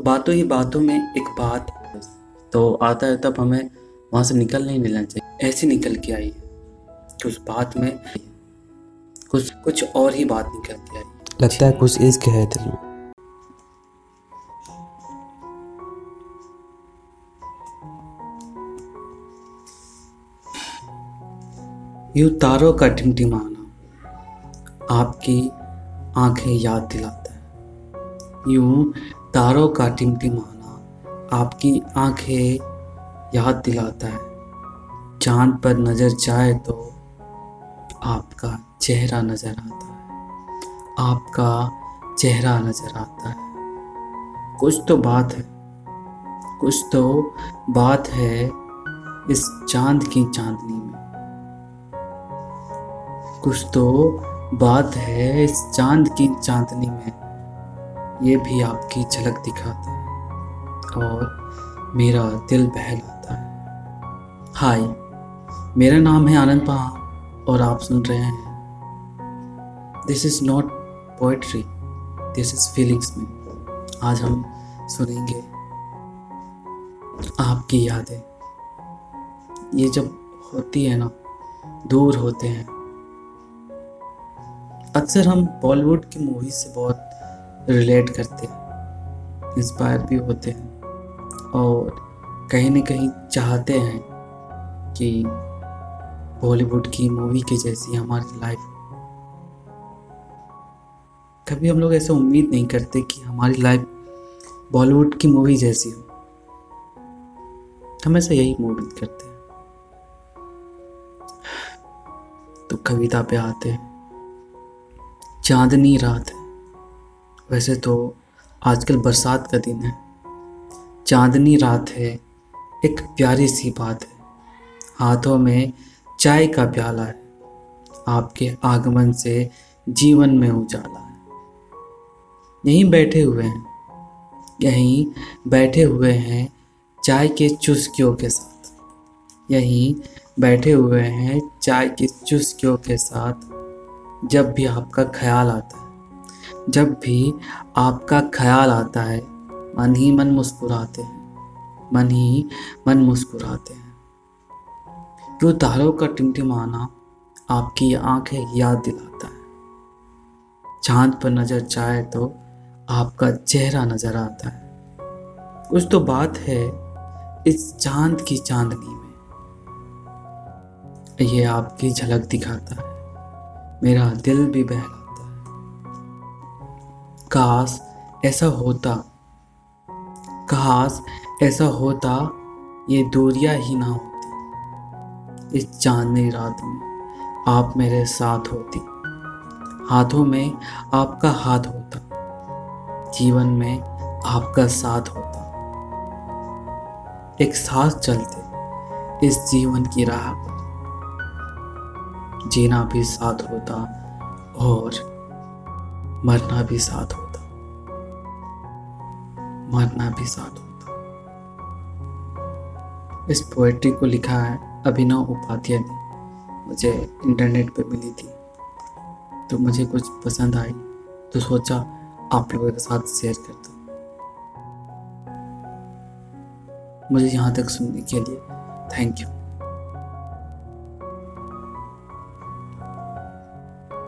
तो बातों ही बातों में एक बात तो आता है तब हमें वहाँ से निकल नहीं लेना चाहिए। ऐसे निकल के आई है कि उस बात में कुछ कुछ और ही बात निकल के आई लगता है कुछ इश्क है दिल में। यूँ तारों का टिमटिमाना आपकी आँखें याद दिलाता है। यूँ तारों का टिमटिमाना आपकी आँखें याद दिलाता है। चाँद पर नज़र जाए तो आपका चेहरा नज़र आता है। आपका चेहरा नज़र आता है। कुछ तो बात है। कुछ तो बात है इस चाँद की चांदनी में। कुछ तो बात है इस चाँद की चांदनी में। ये भी आपकी झलक दिखाता है और मेरा दिल बहलाता है। हाय, मेरा नाम है आनंद पहा और आप सुन रहे हैं। This is not poetry this is feelings में। आज हम सुनेंगे आपकी यादें। ये जब होती है ना, दूर होते हैं। अक्सर हम बॉलीवुड की मूवी से बहुत रिलेट करते हैं इंस्पायर भी होते हैं। और कहीं ना कहीं चाहते हैं कि बॉलीवुड की मूवी के जैसी हमारी लाइफ कभी हम लोग ऐसे उम्मीद नहीं करते कि हमारी लाइफ बॉलीवुड की मूवी जैसी हो। हमेशा यही उम्मीद करते हैं। तो कविता पे आते हैं, चांदनी रात है। वैसे तो आजकल बरसात का दिन है। चांदनी रात है, एक प्यारी सी बात है। हाथों में चाय का प्याला है, आपके आगमन से जीवन में उजाला है। यहीं बैठे हुए हैं, यहीं बैठे हुए हैं चाय के चुस्कियों के साथ। यहीं बैठे हुए हैं चाय की चुस्कियों के साथ, जब भी आपका ख्याल आता है। जब भी आपका ख्याल आता है, मन ही मन मुस्कुराते हैं। मन ही मन मुस्कुराते हैं। क्यों तारों का टिमटिमाना आपकी आँखें याद दिलाता है। चाँद पर नज़र जाए तो आपका चेहरा नज़र आता है। कुछ तो बात है इस चाँद की चांदनी में। ये आपकी झलक दिखाता है। मेरा दिल भी बहलाता है काश ऐसा होता काश ऐसा होता, ये दूरियाँ ही ना होती। इस चांदनी रात में आप मेरे साथ होती। हाथों में आपका हाथ होता, जीवन में आपका साथ होता। एक साथ चलते इस जीवन की राह पर, जीना भी साथ होता और मरना भी साथ होता। मरना भी साथ होता। इस पोएट्री को लिखा है अभिनव उपाध्याय ने। मुझे इंटरनेट पे मिली थी। तो मुझे कुछ पसंद आई। तो सोचा आप लोगों के साथ शेयर कर दो मुझे यहाँ तक सुनने के लिए थैंक यू